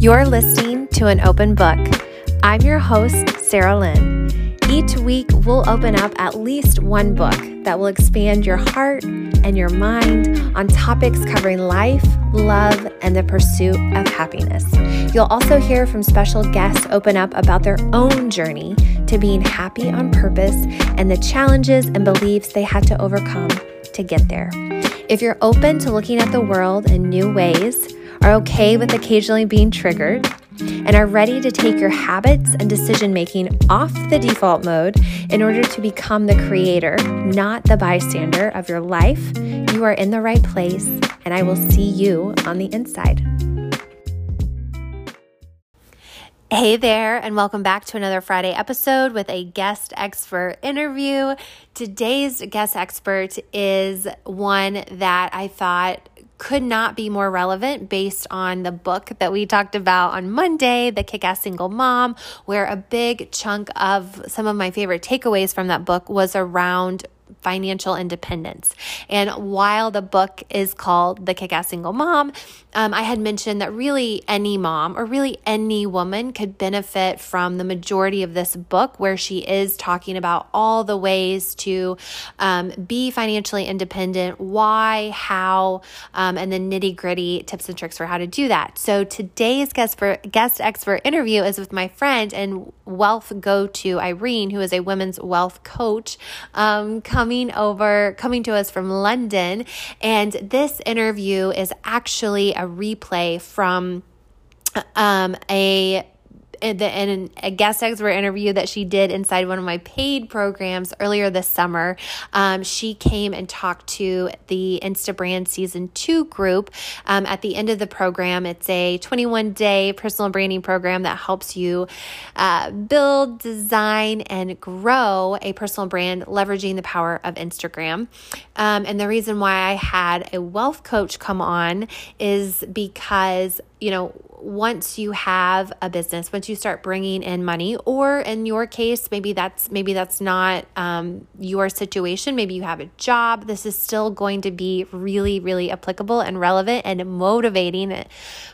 You're listening to an open book. I'm your host, Sarah Lynn. Each week, we'll open up at least one book that will expand your heart and your mind on topics covering life, love, and the pursuit of happiness. You'll also hear from special guests open up about their own journey to being happy on purpose and the challenges and beliefs they had to overcome to get there. If you're open to looking at the world in new ways, are okay with occasionally being triggered, and are ready to take your habits and decision making off the default mode in order to become the creator, not the bystander of your life, you are in the right place, and I will see you on the inside. Hey there, and welcome back to another Friday episode with a guest expert interview. Today's guest expert is one that I thought could not be more relevant based on the book that we talked about on Monday, The Kick Ass Single Mom, where a big chunk of some of my favorite takeaways from that book was around financial independence. And while the book is called The Kick Ass Single Mom, um, I had mentioned that really any mom or really any woman could benefit from the majority of this book, where she is talking about all the ways to um, be financially independent, why, how, um, and the nitty gritty tips and tricks for how to do that. So today's guest, for, guest expert interview is with my friend and wealth go to Eirin, who is a women's wealth coach, um, coming over, coming to us from London. And this interview is actually a replay from um, a the, in a guest expert interview that she did inside one of my paid programs earlier this summer, um, she came and talked to the Instabrand season two group. Um, at the end of the program, it's a 21 day personal branding program that helps you uh, build, design, and grow a personal brand leveraging the power of Instagram. Um, and the reason why I had a wealth coach come on is because, you know, once you have a business once you start bringing in money or in your case maybe that's maybe that's not um, your situation maybe you have a job this is still going to be really really applicable and relevant and motivating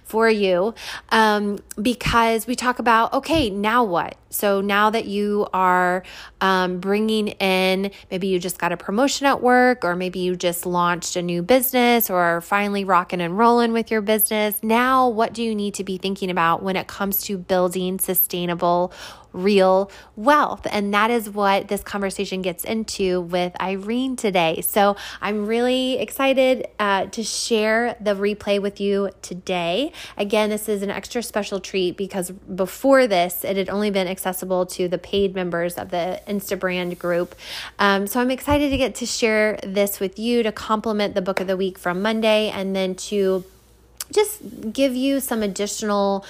for you. Um, because we talk about okay now what so now that you are um, bringing in, maybe you just got a promotion at work, or maybe you just launched a new business, or finally rocking and rolling with your business. Now, what do you need to be thinking about when it comes to building sustainable real wealth. And that is what this conversation gets into with Eirin today. So I'm really excited uh, to share the replay with you today. Again, this is an extra special treat because before this, it had only been accessible to the paid members of the Instabrand group. Um, so I'm excited to get to share this with you to complement the book of the week from Monday and then to just give you some additional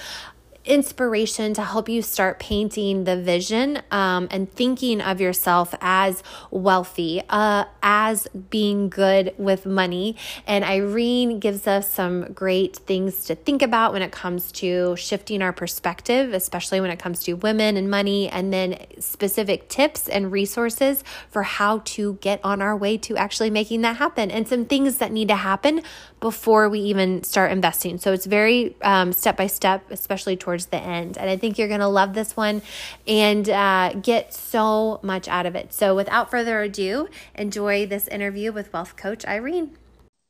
inspiration to help you start painting the vision um, and thinking of yourself as wealthy, uh, as being good with money. And Eirin gives us some great things to think about when it comes to shifting our perspective, especially when it comes to women and money, and then specific tips and resources for how to get on our way to actually making that happen and some things that need to happen before we even start investing. So it's very um, step by step, especially towards the end. And I think you're going to love this one and uh, get so much out of it. So without further ado, enjoy this interview with wealth coach Eirin.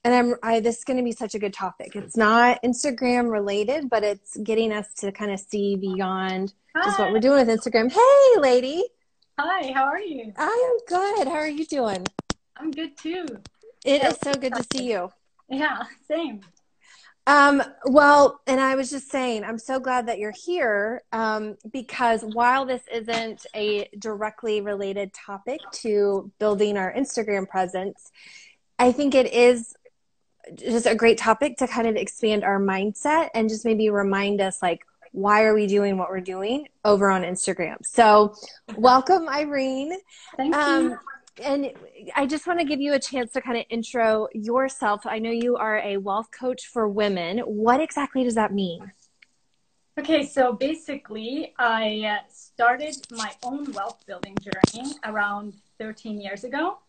And I'm I this is going to be such a good topic. It's not Instagram related, but it's getting us to kind of see beyond Hi. just what we're doing with Instagram. Hey, lady. Hi, how are you? I am good. How are you doing? I'm good too. It yeah. is so good to see you. Yeah, same. Um, well, and I was just saying, I'm so glad that you're here um, because while this isn't a directly related topic to building our Instagram presence, I think it is just a great topic to kind of expand our mindset and just maybe remind us like, why are we doing what we're doing over on Instagram? So, welcome, Eirin. Thank um, you and I just want to give you a chance to kind of intro yourself. I know you are a wealth coach for women. What exactly does that mean? Okay, so basically, I started my own wealth building journey around 13 years ago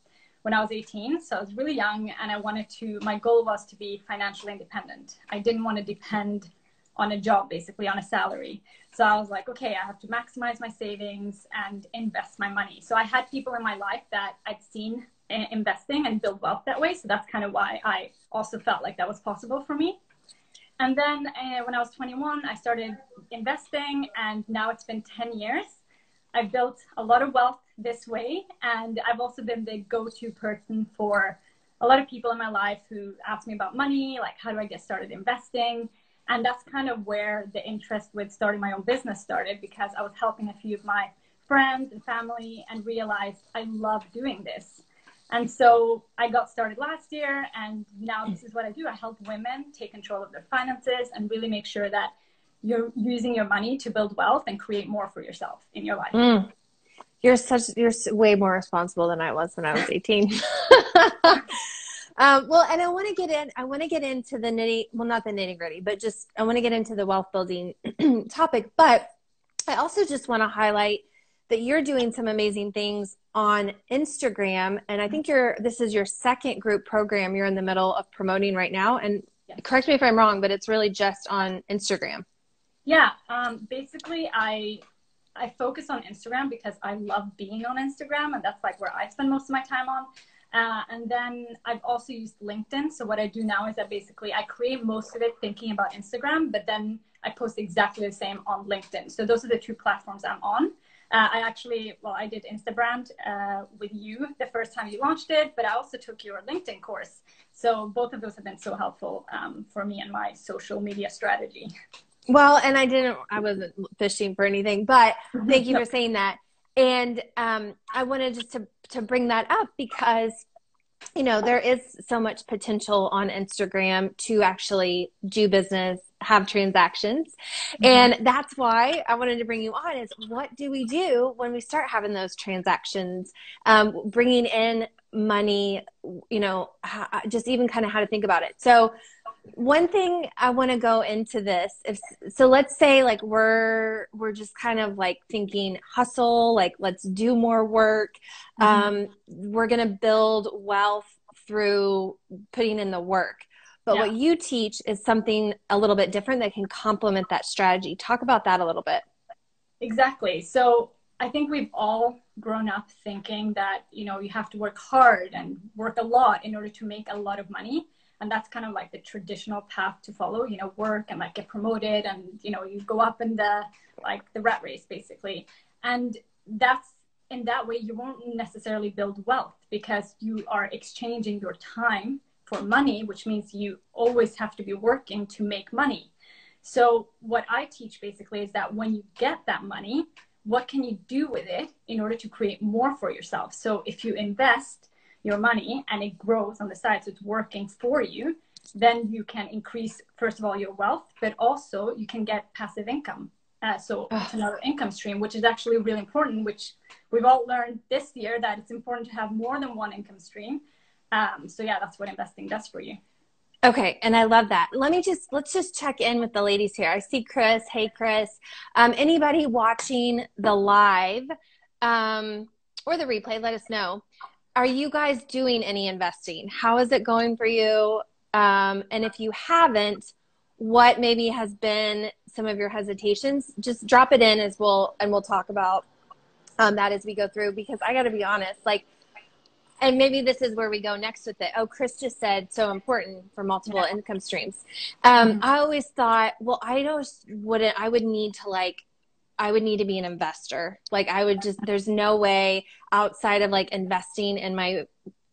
when I was 18. So I was really young, and I wanted to, my goal was to be financially independent. I didn't want to depend on a job, basically on a salary. So I was like, okay, I have to maximize my savings and invest my money. So I had people in my life that I'd seen investing and build wealth that way. So that's kind of why I also felt like that was possible for me. And then uh, when I was 21, I started investing, and now it's been 10 years. I've built a lot of wealth this way, and I've also been the go to person for a lot of people in my life who ask me about money, like how do I get started investing? And that's kind of where the interest with starting my own business started because I was helping a few of my friends and family and realized I love doing this. And so I got started last year, and now this is what I do. I help women take control of their finances and really make sure that you're using your money to build wealth and create more for yourself in your life. Mm. You're such you're way more responsible than I was when I was 18. um, well, and I want to get in. I want to get into the nitty. Well, not the nitty gritty, but just I want to get into the wealth building topic. But I also just want to highlight that you're doing some amazing things on Instagram. And I think you're, this is your second group program you're in the middle of promoting right now. And yes. correct me if I'm wrong, but it's really just on Instagram. Yeah. Um, basically, I, I focus on Instagram because I love being on Instagram and that's like where I spend most of my time on. Uh, and then I've also used LinkedIn. So what I do now is that basically I create most of it thinking about Instagram, but then I post exactly the same on LinkedIn. So those are the two platforms I'm on. Uh, I actually, well, I did Instabrand uh, with you the first time you launched it, but I also took your LinkedIn course. So both of those have been so helpful um, for me and my social media strategy. Well, and I didn't, I wasn't fishing for anything, but thank you for saying that. And um, I wanted just to, to bring that up because you know there is so much potential on instagram to actually do business have transactions. Mm-hmm. and that's why i wanted to bring you on is what do we do when we start having those transactions? Um, bringing in money you know just even kind of how to think about it. So one thing i want to go into this if so let's say like we're we're just kind of like thinking hustle like let's do more work mm-hmm. um, we're going to build wealth through putting in the work but yeah. what you teach is something a little bit different that can complement that strategy. Talk about that a little bit. Exactly. So I think we've all grown up thinking that, you know, you have to work hard and work a lot in order to make a lot of money. And that's kind of like the traditional path to follow, you know, work and like get promoted and, you know, you go up in the like the rat race basically. And that's in that way you won't necessarily build wealth because you are exchanging your time for money, which means you always have to be working to make money. So, what I teach basically is that when you get that money, what can you do with it in order to create more for yourself? So, if you invest your money and it grows on the side, so it's working for you, then you can increase, first of all, your wealth, but also you can get passive income. Uh, so it's another income stream, which is actually really important, which we've all learned this year that it's important to have more than one income stream um, so yeah, that's what investing does for you. Okay, and I love that. Let me just let's just check in with the ladies here. I see Chris. Hey, Chris. Um, anybody watching the live um, or the replay? Let us know. Are you guys doing any investing? How is it going for you? Um, and if you haven't, what maybe has been some of your hesitations? Just drop it in as we'll and we'll talk about um, that as we go through. Because I got to be honest, like and maybe this is where we go next with it. Oh, Chris just said so important for multiple yeah. income streams. Um, mm-hmm. I always thought, well, I don't wouldn't I would need to like I would need to be an investor. Like I would just there's no way outside of like investing in my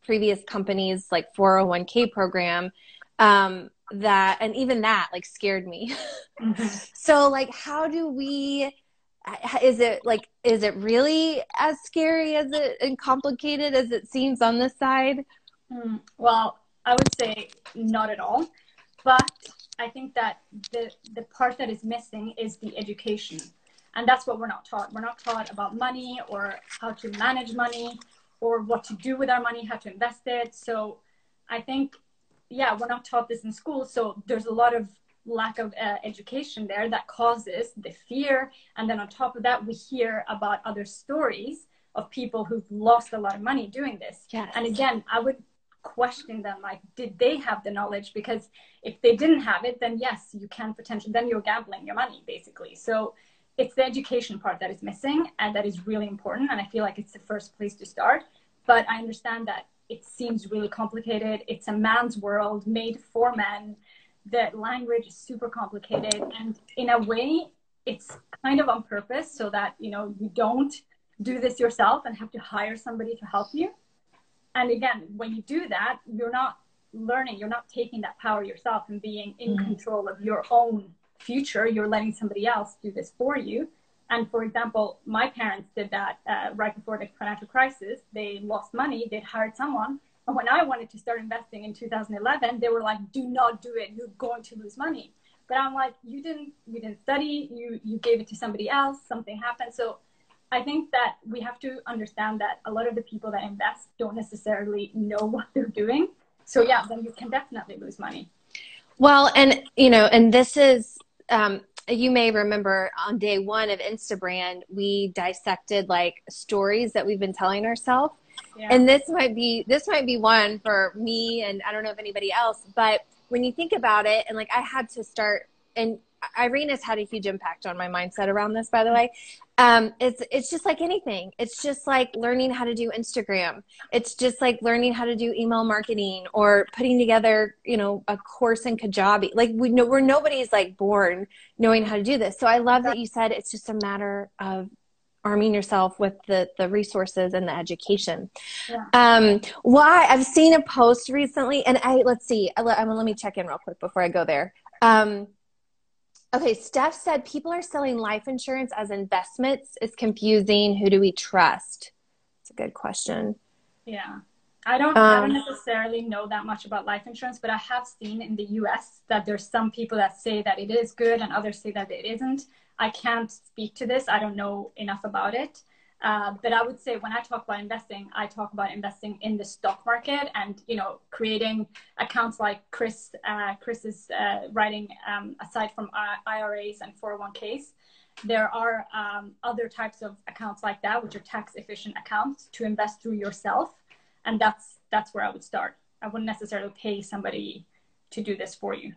previous company's like 401k program um that and even that like scared me. Mm-hmm. so like how do we is it like is it really as scary as it and complicated as it seems on this side mm, well i would say not at all but i think that the the part that is missing is the education and that's what we're not taught we're not taught about money or how to manage money or what to do with our money how to invest it so i think yeah we're not taught this in school so there's a lot of lack of uh, education there that causes the fear. And then on top of that, we hear about other stories of people who've lost a lot of money doing this. Yes. And again, I would question them like did they have the knowledge because if they didn't have it then yes you can potentially then you're gambling your money basically so it's the education part that is missing and that is really important and i feel like it's the first place to start. But i understand that it seems really complicated. It's a man's world made for men. The language is super complicated and in a way it's kind of on purpose so that you know you don't do this yourself and have to hire somebody to help you. And again when you do that you're not learning you're not taking that power yourself and being in mm-hmm. control of your own future you're letting somebody else do this for you. And for example my parents did that uh, right before the financial crisis. They lost money they hired someone. And when i wanted to start investing in 2011 they were like do not do it. You're going to lose money. But i'm like you didn't you didn't study. You you gave it to somebody else. Something happened. So I think that we have to understand that a lot of the people that invest don't necessarily know what they're doing. So yeah, then you can definitely lose money. Well, and you know, and this is um, you may remember on day one of Instabrand, we dissected like stories that we've been telling ourselves. Yeah. And this might be this might be one for me and I don't know if anybody else, but when you think about it and like I had to start and Eirin has had a huge impact on my mindset around this, by the way. Um, it's it's just like anything. It's just like learning how to do Instagram. It's just like learning how to do email marketing or putting together, you know, a course in Kajabi. Like we know where nobody's like born knowing how to do this. So I love that you said it's just a matter of arming yourself with the the resources and the education. Yeah. Um, why I've seen a post recently, and I let's see. I, let, let me check in real quick before I go there. Um, Okay, Steph said people are selling life insurance as investments. It's confusing. Who do we trust? It's a good question. Yeah. I don't, um, I don't um, necessarily know that much about life insurance, but I have seen in the US that there's some people that say that it is good and others say that it isn't. I can't speak to this. I don't know enough about it. Uh, but I would say when I talk about investing, I talk about investing in the stock market and you know creating accounts like Chris. Uh, Chris is uh, writing um, aside from IRAs and 401ks. There are um, other types of accounts like that, which are tax efficient accounts to invest through yourself, and that's that's where I would start. I wouldn't necessarily pay somebody to do this for you.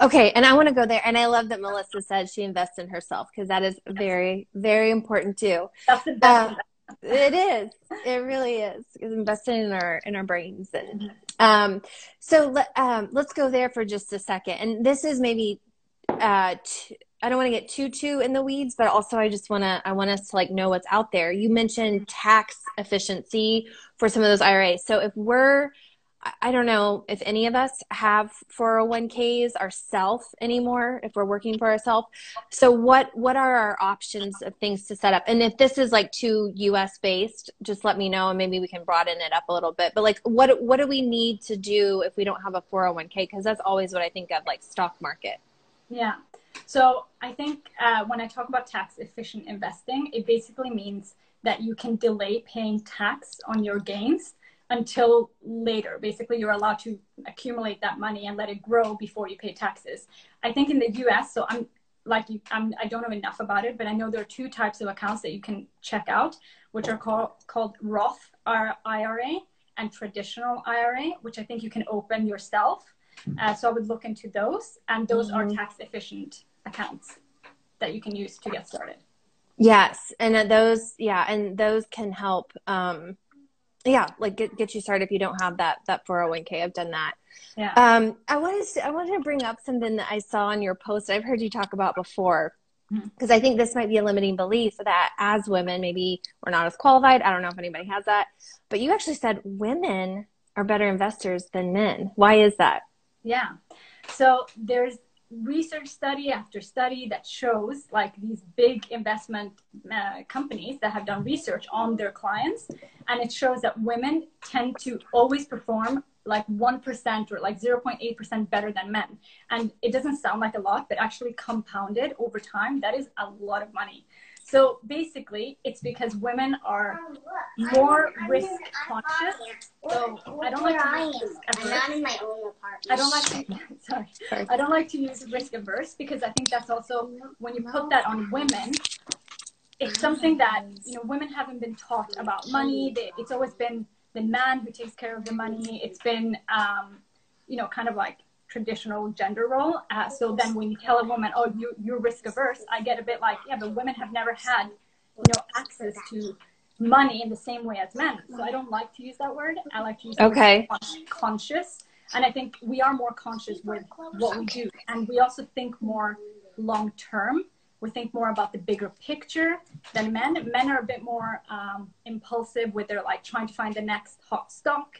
Okay, and I want to go there. And I love that Melissa said she invests in herself because that is very, very important too. That's the best. Um, it is. It really is. investing in our in our brains and um. So let um let's go there for just a second. And this is maybe uh. T- I don't want to get too too in the weeds, but also I just want to I want us to like know what's out there. You mentioned tax efficiency for some of those IRAs. So if we're I don't know if any of us have 401ks ourselves anymore if we're working for ourselves. So what what are our options of things to set up? And if this is like too US based, just let me know and maybe we can broaden it up a little bit. But like what what do we need to do if we don't have a 401k because that's always what I think of like stock market. Yeah. So I think uh, when I talk about tax efficient investing, it basically means that you can delay paying tax on your gains until later. Basically, you're allowed to accumulate that money and let it grow before you pay taxes. I think in the US, so I'm like you, I'm, I don't know enough about it, but I know there are two types of accounts that you can check out, which are called called Roth IRA and traditional IRA, which I think you can open yourself. Uh, so I would look into those, and those mm-hmm. are tax efficient accounts that you can use to get started. Yes, and those, yeah, and those can help. Um, yeah like get, get you started if you don't have that that 401k i've done that. Yeah. Um i wanted to i wanted to bring up something that i saw on your post i've heard you talk about before. Because mm-hmm. i think this might be a limiting belief that as women maybe we're not as qualified. I don't know if anybody has that. But you actually said women are better investors than men. Why is that? Yeah. So there's research study after study that shows like these big investment uh, companies that have done research on their clients. And it shows that women tend to always perform like 1% or like 0.8% better than men. And it doesn't sound like a lot but actually compounded over time that is a lot of money so basically, it's because women are more risk conscious. So I don't like to use risk averse. I don't like to, sorry, I don't like to use risk averse because I think that's also when you put that on women, it's something that you know women haven't been taught about money. They, it's always been the man who takes care of the money. It's been, um, you know, kind of like traditional gender role. Uh, so then when you tell a woman, oh, you, you're risk averse, I get a bit like, yeah, but women have never had, you know, access to money in the same way as men. So I don't like to use that word. I like to use okay. conscious. And I think we are more conscious with what we do. And we also think more long term. We think more about the bigger picture than men. Men are a bit more um, impulsive with their like trying to find the next hot stock.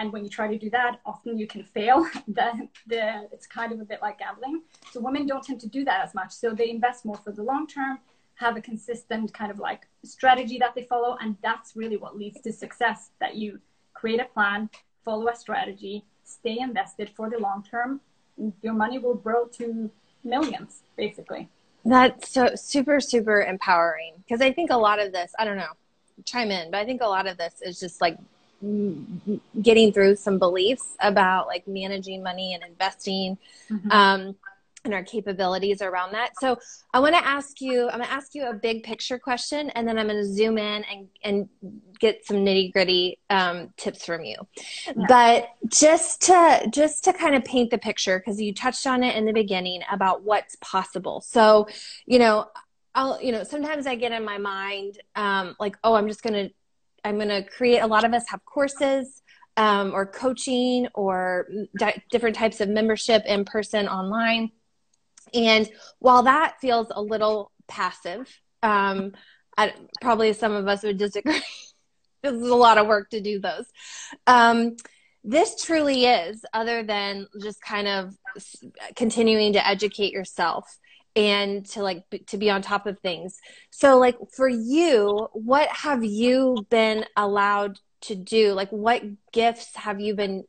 And when you try to do that, often you can fail. the, the, it's kind of a bit like gambling. So women don't tend to do that as much. So they invest more for the long term have a consistent kind of like strategy that they follow and that's really what leads to success that you create a plan follow a strategy stay invested for the long term your money will grow to millions basically that's so super super empowering because i think a lot of this i don't know chime in but i think a lot of this is just like getting through some beliefs about like managing money and investing mm-hmm. um, and our capabilities around that. So I want to ask you, I'm going to ask you a big picture question, and then I'm going to zoom in and, and get some nitty gritty um, tips from you. Yeah. But just to just to kind of paint the picture, because you touched on it in the beginning about what's possible. So, you know, I'll, you know, sometimes I get in my mind um, like, oh, I'm just going to, I'm going to create. A lot of us have courses. Um, or coaching or di- different types of membership in person online and while that feels a little passive, um, I, probably some of us would disagree. this is a lot of work to do those. Um, this truly is, other than just kind of continuing to educate yourself and to like to be on top of things. So, like for you, what have you been allowed to do? Like, what gifts have you been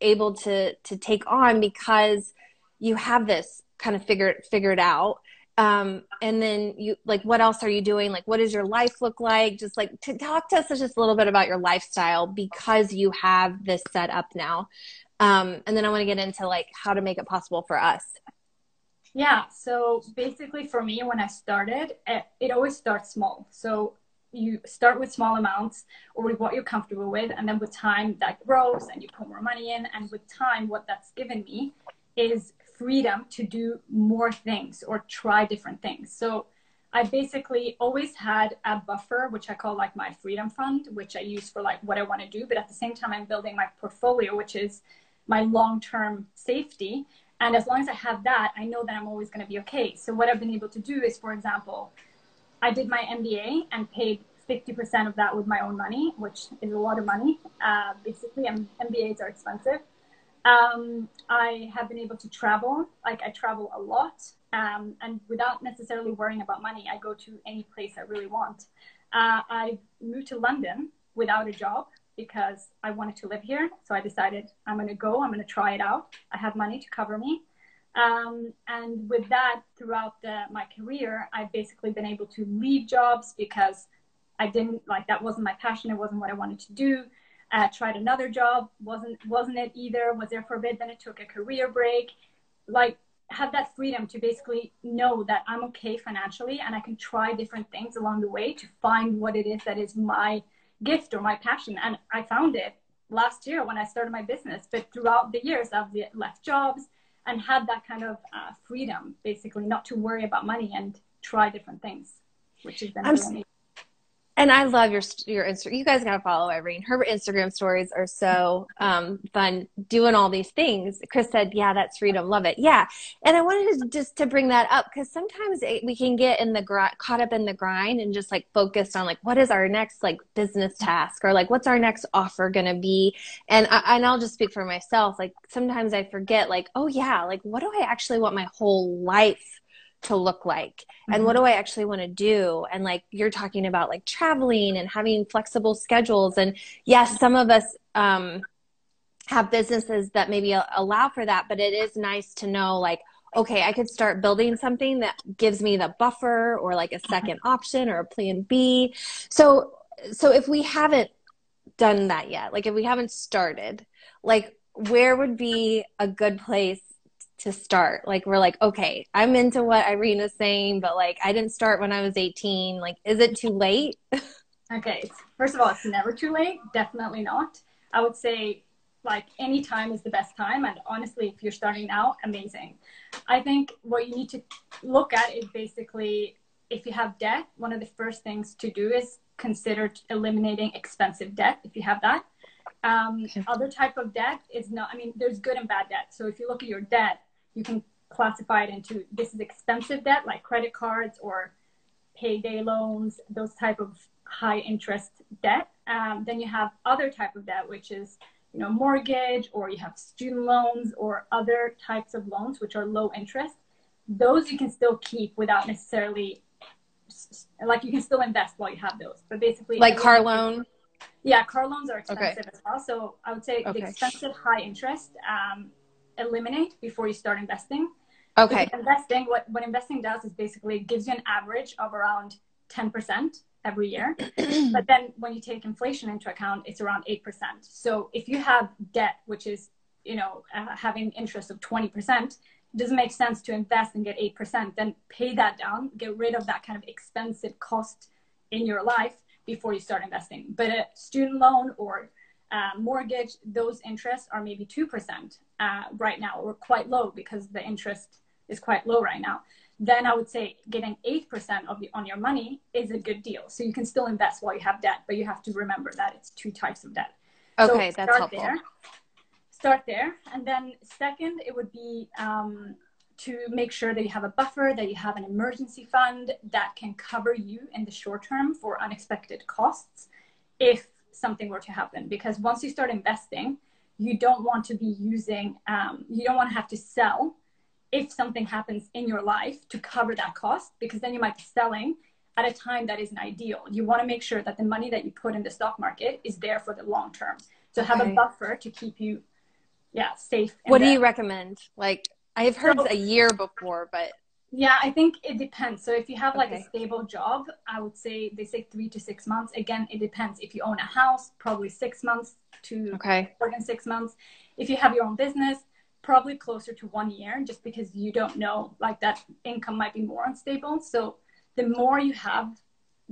able to to take on because you have this kind of figured figured out? Um, and then you like what else are you doing? Like what does your life look like? Just like to talk to us just a little bit about your lifestyle because you have this set up now. Um, and then i want to get into like how to make it possible for us yeah so basically for me when i started it, it always starts small so you start with small amounts or with what you're comfortable with and then with time that grows and you put more money in and with time what that's given me is freedom to do more things or try different things. So I basically always had a buffer, which I call like my freedom fund, which I use for like what I want to do. But at the same time, I'm building my portfolio, which is my long term safety. And as long as I have that, I know that I'm always going to be okay. So what I've been able to do is, for example, I did my MBA and paid 50% of that with my own money, which is a lot of money. Uh, basically, MBAs are expensive. Um, I have been able to travel. Like I travel a lot, um, and without necessarily worrying about money, I go to any place I really want. Uh, I moved to London without a job because I wanted to live here. So I decided I'm going to go. I'm going to try it out. I have money to cover me. Um, and with that, throughout the, my career, I've basically been able to leave jobs because I didn't like that wasn't my passion. It wasn't what I wanted to do uh, tried another job wasn't wasn't it either was there for a bit then I took a career break like have that freedom to basically know that i'm okay financially and i can try different things along the way to find what it is that is my gift or my passion and i found it last year when i started my business. But throughout the years i've left jobs and had that kind of uh, freedom basically not to worry about money and try different things which has been really and I love your your Insta. You guys gotta follow Eirin. Her Instagram stories are so um, fun, doing all these things. Chris said, "Yeah, that's freedom. Love it." Yeah, and I wanted to just to bring that up because sometimes it, we can get in the gr- caught up in the grind and just like focused on like what is our next like business task or like what's our next offer gonna be. And I, and I'll just speak for myself. Like sometimes I forget like, oh yeah, like what do I actually want my whole life to look like? And mm-hmm. what do i actually want to do? And like you're talking about like traveling and having flexible schedules. And yes some of us um, have businesses that maybe allow for that but it is nice to know like okay i could start building something that gives me the buffer or like a second option or a plan b. So so if we haven't done that yet like if we haven't started like where would be a good place to start? Like we're like, okay, I'm into what Irena's saying, but like I didn't start when I was 18. Like, is it too late? Okay, first of all, it's never too late. Definitely not. I would say like any time is the best time. And honestly, if you're starting now, amazing. I think what you need to look at is basically if you have debt, one of the first things to do is consider eliminating expensive debt if you have that. Um. Other type of debt is not, I mean, there's good and bad debt. So if you look at your debt, you can classify it into this is expensive debt like credit cards or payday loans, those type of high interest debt. Um, then you have other type of debt, which is you know mortgage or you have student loans or other types of loans which are low interest. Those you can still keep without necessarily like you can still invest while you have those. But basically, like car loan. Yeah, car loans are expensive okay. as well. So I would say okay. the expensive high interest um, eliminate before you start investing. Okay. Because investing, what, what investing does is basically gives you an average of around 10% every year. but then when you take inflation into account, it's around 8%. So if you have debt, which is, you know, uh, having interest of 20%, it doesn't make sense to invest and get 8%, then pay that down, get rid of that kind of expensive cost in your life before you start investing. But a student loan or uh, mortgage, those interests are maybe 2% uh, right now, or quite low because the interest is quite low right now then I would say getting 8% of the, on your money is a good deal. So you can still invest while you have debt, but you have to remember that it's two types of debt. Okay, so that's helpful. There, start there. And then second, it would be um, to make sure that you have a buffer, that you have an emergency fund that can cover you in the short term for unexpected costs if something were to happen. Because once you start investing, you don't want to be using, um, you don't want to have to sell if something happens in your life to cover that cost because then you might be selling at a time that isn't ideal. You want to make sure that the money that you put in the stock market is there for the long term. So have a buffer to keep you yeah, safe. What do you recommend? Like I've heard so, a year before, but yeah, I think it depends. So if you have like okay. a stable job, I would say they say 3 to 6 months. Again, it depends. If you own a house, probably 6 months to okay. more than 6 months. If you have your own business, probably closer to one year just because you don't know like that income might be more unstable so the more you have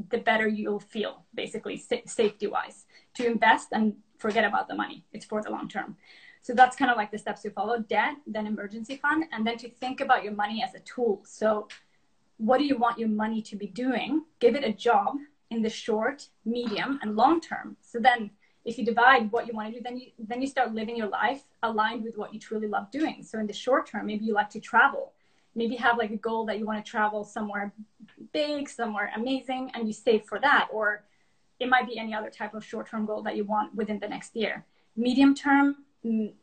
the better you'll feel basically sa- safety wise to invest and forget about the money it's for the long term so that's kind of like the steps you follow debt then emergency fund and then to think about your money as a tool so what do you want your money to be doing give it a job in the short medium and long term so then if you divide what you want to do, then you then you start living your life aligned with what you truly love doing. So in the short term, maybe you like to travel. Maybe have like a goal that you want to travel somewhere big, somewhere amazing, and you save for that. Or it might be any other type of short-term goal that you want within the next year. Medium term,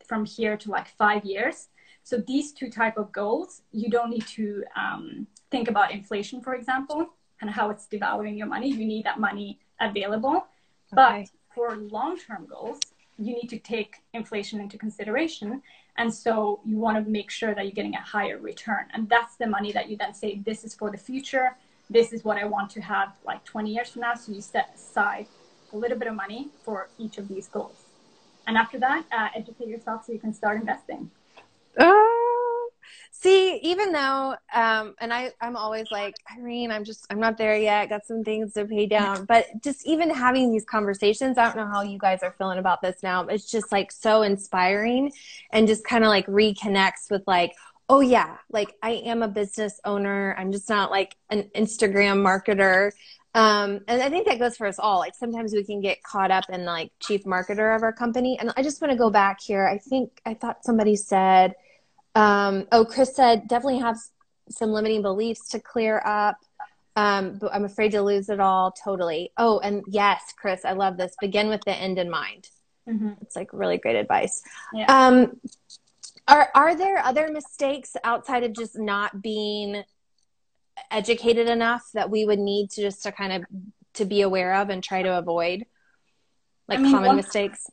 from here to like five years. So these two type of goals, you don't need to um, think about inflation, for example, and how it's devaluing your money. You need that money available. Okay. But for long term goals, you need to take inflation into consideration. And so you want to make sure that you're getting a higher return. And that's the money that you then say, this is for the future. This is what I want to have like 20 years from now. So you set aside a little bit of money for each of these goals. And after that, uh, educate yourself so you can start investing. Oh, see, even though, um, and I, I'm always like, Eirin, I'm just, I'm not there yet. Got some things to pay down. But just even having these conversations, I don't know how you guys are feeling about this now. It's just like so inspiring and just kind of like reconnects with like, oh yeah, like I am a business owner. I'm just not like an Instagram marketer. Um, and I think that goes for us all. Like sometimes we can get caught up in like chief marketer of our company. And I just want to go back here. I think I thought somebody said, um, oh, Chris said definitely have some limiting beliefs to clear up. Um, but I'm afraid to lose it all. Totally. Oh, and yes, Chris, I love this. Begin with the end in mind. Mm-hmm. It's like really great advice. Yeah. Um, are are there other mistakes outside of just not being educated enough that we would need to just to kind of to be aware of and try to avoid, like I mean, common once, mistakes?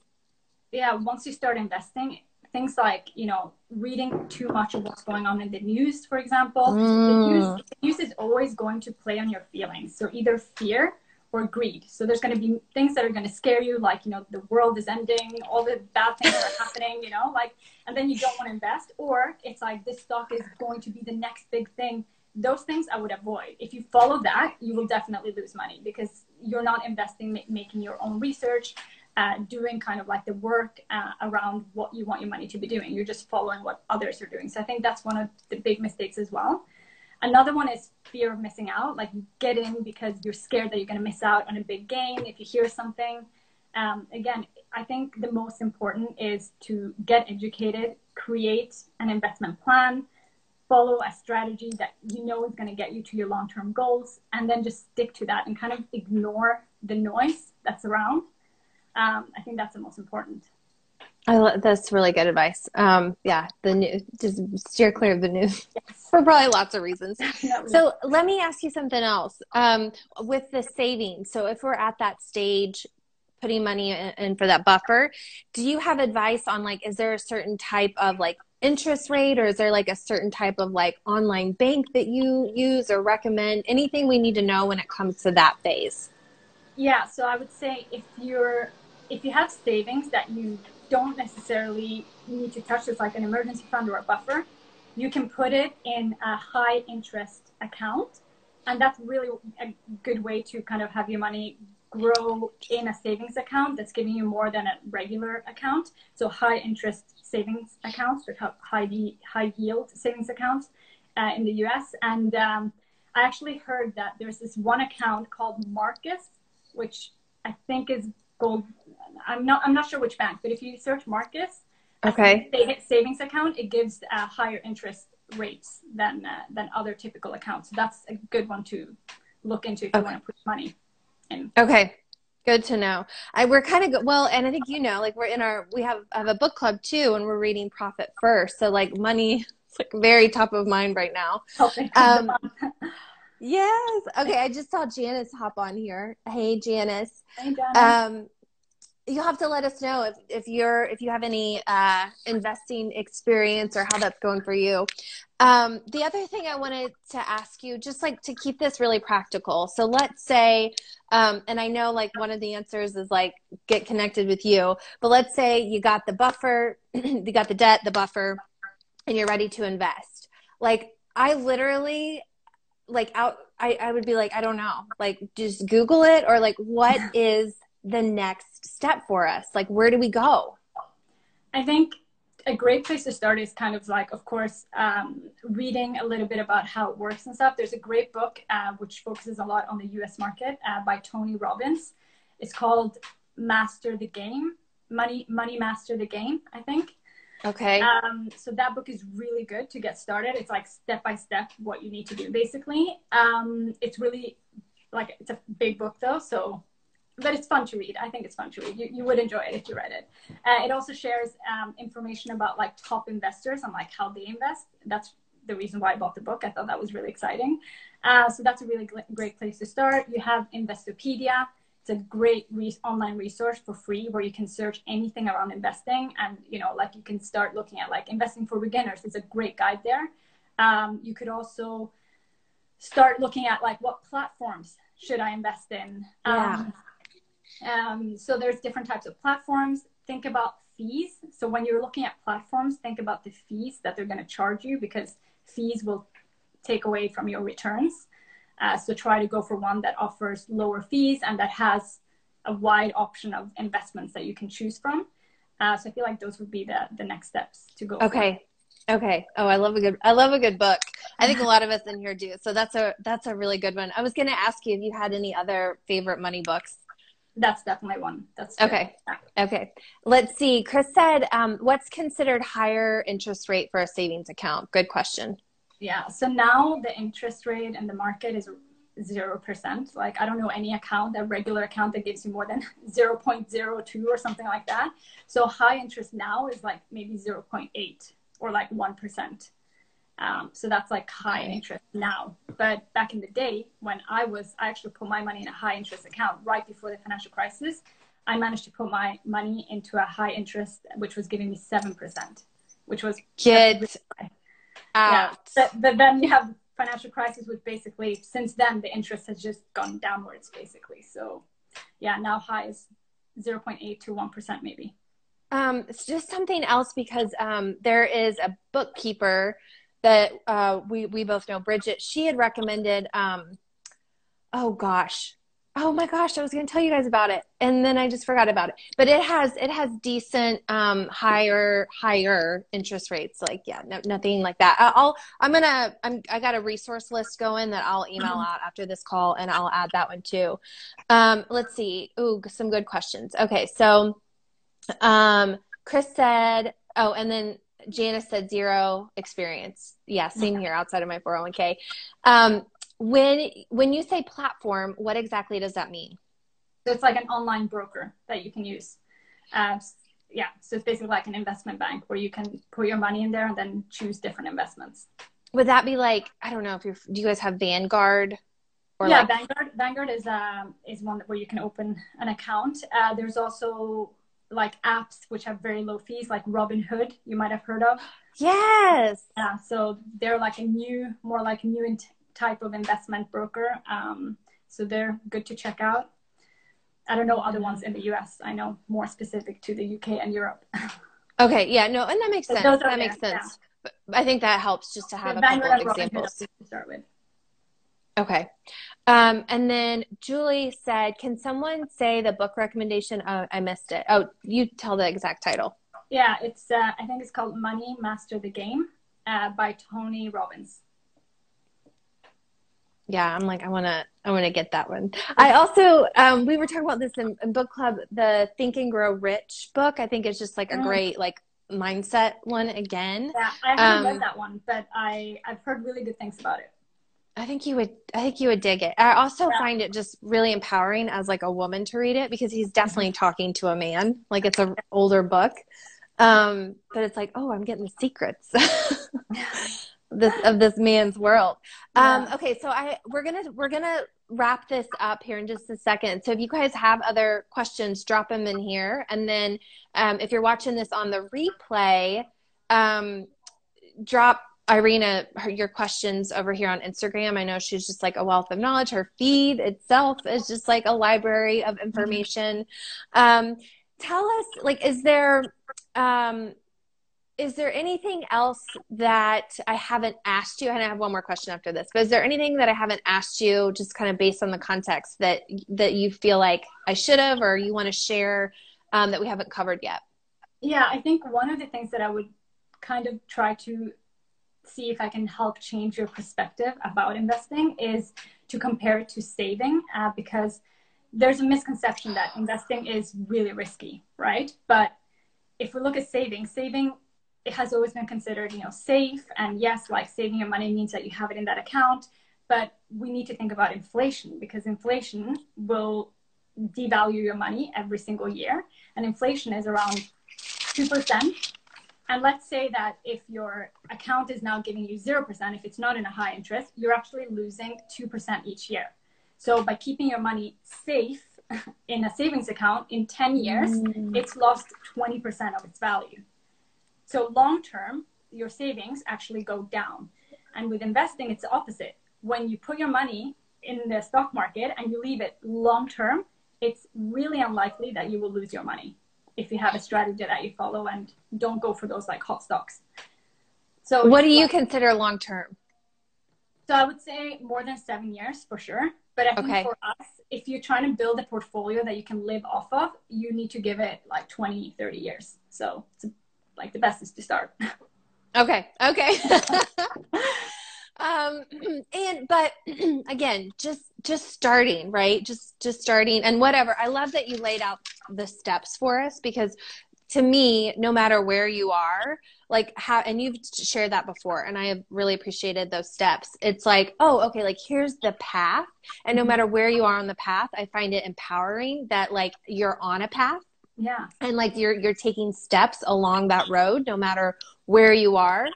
Yeah, once you start investing, things like you know reading too much of what's going on in the news for example mm. the, news, the news is always going to play on your feelings so either fear or greed so there's going to be things that are going to scare you like you know the world is ending all the bad things are happening you know like and then you don't want to invest or it's like this stock is going to be the next big thing those things i would avoid if you follow that you will definitely lose money because you're not investing, making your own research, uh, doing kind of like the work uh, around what you want your money to be doing. You're just following what others are doing. So I think that's one of the big mistakes as well. Another one is fear of missing out. Like you get in because you're scared that you're going to miss out on a big gain if you hear something. Um, again, I think the most important is to get educated, create an investment plan, follow a strategy that you know is going to get you to your long term goals, and then just stick to that and kind of ignore the noise that's around. Um, I think that's the most important. I lo- that's really good advice. Um, yeah, the new just steer clear of the news yes. for probably lots of reasons. so let me ask you something else. Um, with the savings, so if we're at that stage, putting money in, in for that buffer, do you have advice on like, is there a certain type of like interest rate, or is there like a certain type of like online bank that you use or recommend? Anything we need to know when it comes to that phase? Yeah, so I would say if you're if you have savings that you don't necessarily need to touch it's like an emergency fund or a buffer you can put it in a high interest account and that's really a good way to kind of have your money grow in a savings account that's giving you more than a regular account so high interest savings accounts or high high yield savings accounts uh, in the us and um, i actually heard that there's this one account called marcus which i think is gold I'm not I'm not sure which bank, but if you search Marcus, okay, they hit savings account, it gives uh, higher interest rates than uh, than other typical accounts. So that's a good one to look into if you want to put money in. Okay. Good to know. I we're kind of good. Well, and I think you know, like we're in our we have have a book club too, and we're reading Profit First. So like money is like very top of mind right now. Um, yes. Okay. I just saw Janice hop on here. Hey, Janice. Hey, Janice. Um, you'll have to let us know if, if you're if you have any uh, investing experience or how that's going for you um, the other thing i wanted to ask you just like to keep this really practical so let's say um, and i know like one of the answers is like get connected with you but let's say you got the buffer you got the debt the buffer and you're ready to invest like i literally like out I, I would be like i don't know like just google it or like what is the next step for us? Like, where do we go? I think a great place to start is kind of like, of course, um, reading a little bit about how it works and stuff. There's a great book uh, which focuses a lot on the US market uh, by Tony Robbins. It's called Master the Game, Money, Money Master the Game, I think. Okay. Um, so that book is really good to get started. It's like step by step what you need to do, basically. Um, it's really like it's a big book though, so but it's fun to read. I think it's fun to read. You, you would enjoy it if you read it. Uh, it also shares um, information about like top investors and like how they invest. That's the reason why I bought the book. I thought that was really exciting. Uh, so that's a really great place to start. You have Investopedia. It's a great re- online resource for free where you can search anything around investing and you know like you can start looking at like investing for beginners. It's a great guide there. Um, you could also start looking at like what platforms should I invest in. Yeah. Um, so there's different types of platforms. Think about fees. So when you're looking at platforms, think about the fees that they're going to charge you because fees will take away from your returns. Uh, so try to go for one that offers lower fees and that has a wide option of investments that you can choose from. Uh, so I feel like those would be the the next steps to go. Okay. For. Okay. Oh, I love a good I love a good book. I think a lot of us in here do. So that's a that's a really good one. I was going to ask you if you had any other favorite money books that's definitely one. That's okay. Okay. Let's see. Chris said, um, what's considered higher interest rate for a savings account? Good question. Yeah. So now the interest rate in the market is zero percent. Like I don't know any account, a regular account that gives you more than zero point zero two or something like that. So high interest now is like maybe zero point eight or like one percent. Um, so that's like high interest now. But back in the day when I was, I actually put my money in a high interest account right before the financial crisis. I managed to put my money into a high interest, which was giving me 7%, which was get out. Yeah. But, but then you have financial crisis, which basically since then the interest has just gone downwards basically. So yeah, now high is 0.8 to 1% maybe. Um, it's just something else because um, there is a bookkeeper that uh, we we both know Bridget. She had recommended. Um, oh gosh, Oh my gosh, I was going to tell you guys about it, and then I just forgot about it. But it has it has decent um, higher higher interest rates. Like yeah, no, nothing like that. I'll I'm gonna I'm I got a resource list going that I'll email mm-hmm. out after this call, and I'll add that one too. Um, let's see. Ooh, some good questions. Okay, so um, Chris said, oh, and then Janice said zero experience. Yeah, same here outside of my 401k. Um, when when you say platform, what exactly does that mean? So it's like an online broker that you can use. Uh, yeah, so it's basically like an investment bank where you can put your money in there and then choose different investments. Would that be like I don't know if you do you guys have Vanguard? Or yeah, like- Vanguard. Vanguard is um is one where you can open an account. Uh, there's also like apps which have very low fees, like Robinhood. You might have heard of. Yes. Yeah. So they're like a new, more like a new in- type of investment broker. Um, so they're good to check out. I don't know other ones in the US. I know more specific to the UK and Europe. okay. Yeah. No, and that makes sense. That there, makes sense. Yeah. I think that helps just to have a couple of examples to start with. Okay. Um, and then Julie said, "Can someone say the book recommendation?" Oh, I missed it. Oh, you tell the exact title. Yeah, it's. Uh, I think it's called "Money Master the Game" uh, by Tony Robbins. Yeah, I'm like, I wanna, I wanna get that one. I also, um, we were talking about this in, in, book club. The Think and Grow Rich book, I think, is just like a mm. great like mindset one again. Yeah, I haven't um, read that one, but I I've heard really good things about it. I think you would I think you would dig it. I also yeah. find it just really empowering as like a woman to read it because he's definitely mm-hmm. talking to a man. Like it's an older book. Um, but it's like, oh, I'm getting the secrets this of this man's world. Um, yeah. okay, so I we're gonna we're gonna wrap this up here in just a second. So if you guys have other questions, drop them in here. And then um, if you're watching this on the replay, um, drop Irina, her, your questions over here on Instagram. I know she's just like a wealth of knowledge. Her feed itself is just like a library of information. Mm-hmm. Um, tell us, like, is there um, is there anything else that I haven't asked you? And I have one more question after this. But is there anything that I haven't asked you, just kind of based on the context that that you feel like I should have, or you want to share um, that we haven't covered yet? Yeah, I think one of the things that I would kind of try to see if I can help change your perspective about investing is to compare it to saving uh, because there's a misconception that investing is really risky, right? But if we look at saving, saving it has always been considered, you know, safe. And yes, like saving your money means that you have it in that account. But we need to think about inflation because inflation will devalue your money every single year. And inflation is around 2%. And let's say that if your account is now giving you 0%, if it's not in a high interest, you're actually losing 2% each year. So by keeping your money safe in a savings account in 10 years, mm. it's lost 20% of its value. So long term, your savings actually go down. And with investing, it's the opposite. When you put your money in the stock market and you leave it long term, it's really unlikely that you will lose your money if you have a strategy that you follow and don't go for those like hot stocks. So what do you like, consider long term? So I would say more than seven years for sure. But I think okay. for us, if you're trying to build a portfolio that you can live off of, you need to give it like 20, 30 years. So it's like the best is to start. Okay. Okay. um and but again just just starting right? Just just starting and whatever. I love that you laid out the steps for us because to me no matter where you are like how and you've shared that before and i have really appreciated those steps. It's like oh okay like here's the path. And no mm-hmm. matter where you are on the path i find it empowering that like you're on a path. Yeah. And like you're you're taking steps along that road no matter where you are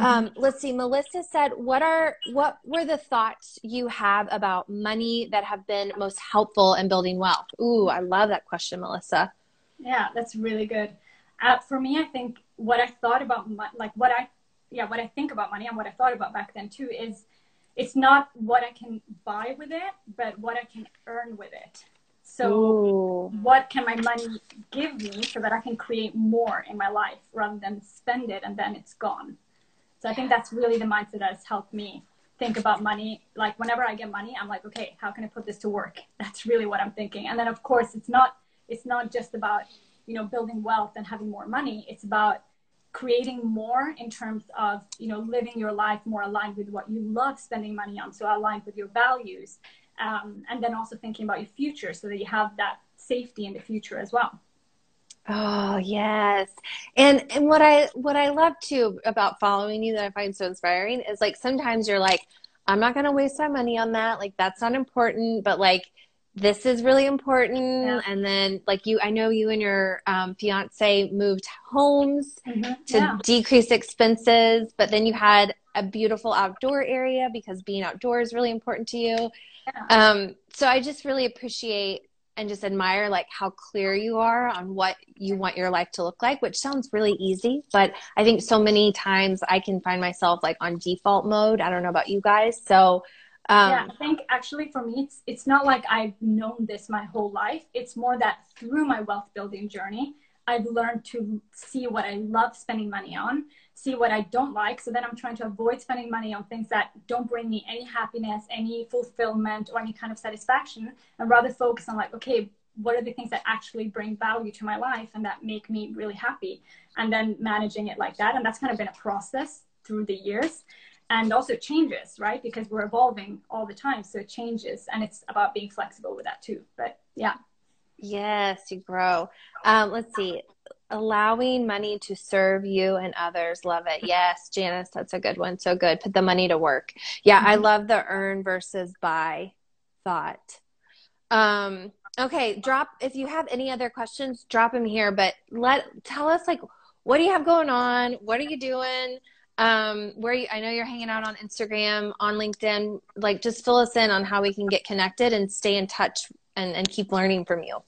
Mm-hmm. Um, let's see. Melissa said, "What are what were the thoughts you have about money that have been most helpful in building wealth?" Ooh, I love that question, Melissa. Yeah, that's really good. Uh, for me, I think what I thought about mo- like what I yeah what I think about money and what I thought about back then too is it's not what I can buy with it, but what I can earn with it. So, Ooh. what can my money give me so that I can create more in my life rather than spend it and then it's gone? So I think that's really the mindset that has helped me think about money. Like whenever i get money i'm like okay how can i put this to work? That's really what i'm thinking. And then of course it's not it's not just about you know building wealth and having more money. It's about creating more in terms of you know living your life more aligned with what you love spending money on so aligned with your values um, and then also thinking about your future so that you have that safety in the future as well Oh yes. And and what I what I love too about following you that I find so inspiring is like sometimes you're like, I'm not gonna waste my money on that. Like that's not important, but like this is really important. Yeah. And then like you I know you and your um, fiance moved homes mm-hmm. to yeah. decrease expenses, but then you had a beautiful outdoor area because being outdoors is really important to you. Yeah. Um, so I just really appreciate and just admire like how clear you are on what you want your life to look like which sounds really easy but i think so many times i can find myself like on default mode. I don't know about you guys so um, yeah i think actually for me it's it's not like i've known this my whole life. It's more that through my wealth building journey i've learned to see what i love spending money on see what I don't like. So then I'm trying to avoid spending money on things that don't bring me any happiness, any fulfillment, or any kind of satisfaction, and rather focus on like, okay, what are the things that actually bring value to my life and that make me really happy? And then managing it like that. And that's kind of been a process through the years. And also changes, right? Because we're evolving all the time. So it changes. And it's about being flexible with that too. But yeah. Yes, you grow. Um, let's see allowing money to serve you and others. Love it. Yes janice that's a good one. So good. Put the money to work. Yeah mm-hmm. i love the earn versus buy thought. Um okay drop if you have any other questions drop them here but let tell us like what do you have going on? What are you doing? Um where you, i know you're hanging out on instagram on linkedin. Like just fill us in on how we can get connected and stay in touch and, and keep learning from you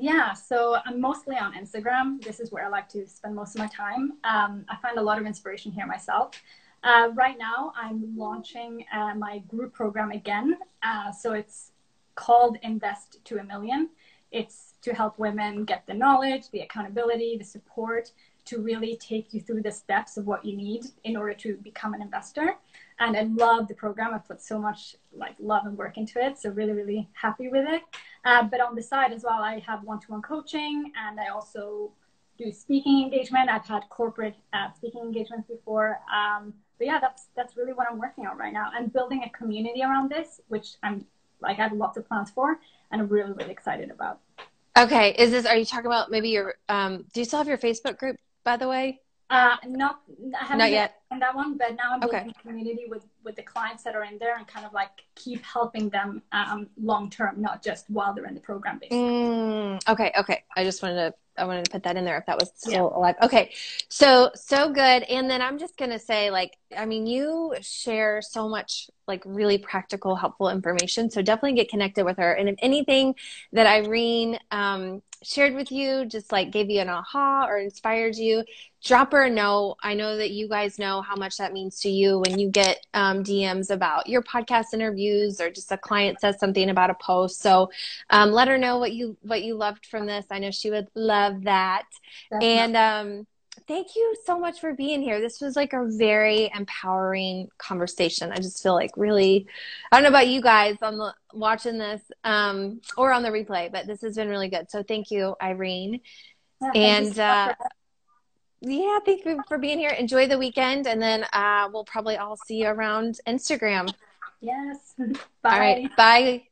yeah, so I'm mostly on Instagram. This is where I like to spend most of my time. Um, I find a lot of inspiration here myself. Uh, right now, I'm launching uh, my group program again. Uh, so it's called Invest to a Million. It's to help women get the knowledge, the accountability, the support to really take you through the steps of what you need in order to become an investor and I love the program. I put so much like love and work into it. So really, really happy with it. Uh, but on the side as well, I have one-to-one coaching, and I also do speaking engagement. I've had corporate uh, speaking engagements before. Um, but yeah, that's that's really what I'm working on right now, and building a community around this, which I'm like I have lots of plans for, and I'm really, really excited about. Okay, is this? Are you talking about maybe your? Um, do you still have your Facebook group, by the way? Uh, not, I haven't not yet in that one, but now I'm building okay. a community with with the clients that are in there and kind of like keep helping them um, long term, not just while they're in the program. Basically. Mm, okay, okay. I just wanted to I wanted to put that in there if that was still yeah. alive. Okay. So so good. And then I'm just gonna say, like, I mean, you share so much like really practical, helpful information. So definitely get connected with her. And if anything that Eirin um, shared with you just like gave you an aha or inspired you, drop her a note. I know that you guys know how much that means to you when you get um, DMs about your podcast interviews or just a client says something about a post. So um, let her know what you what you loved from this. I know she would love that. Definitely. And um, thank you so much for being here. This was like a very empowering conversation. I just feel like really, I don't know about you guys on the watching this um, or on the replay, but this has been really good. So thank you, Eirin. Yeah, and so uh, yeah, thank you for being here. Enjoy the weekend, and then uh, we'll probably all see you around Instagram. Yes. Bye. All right. Bye.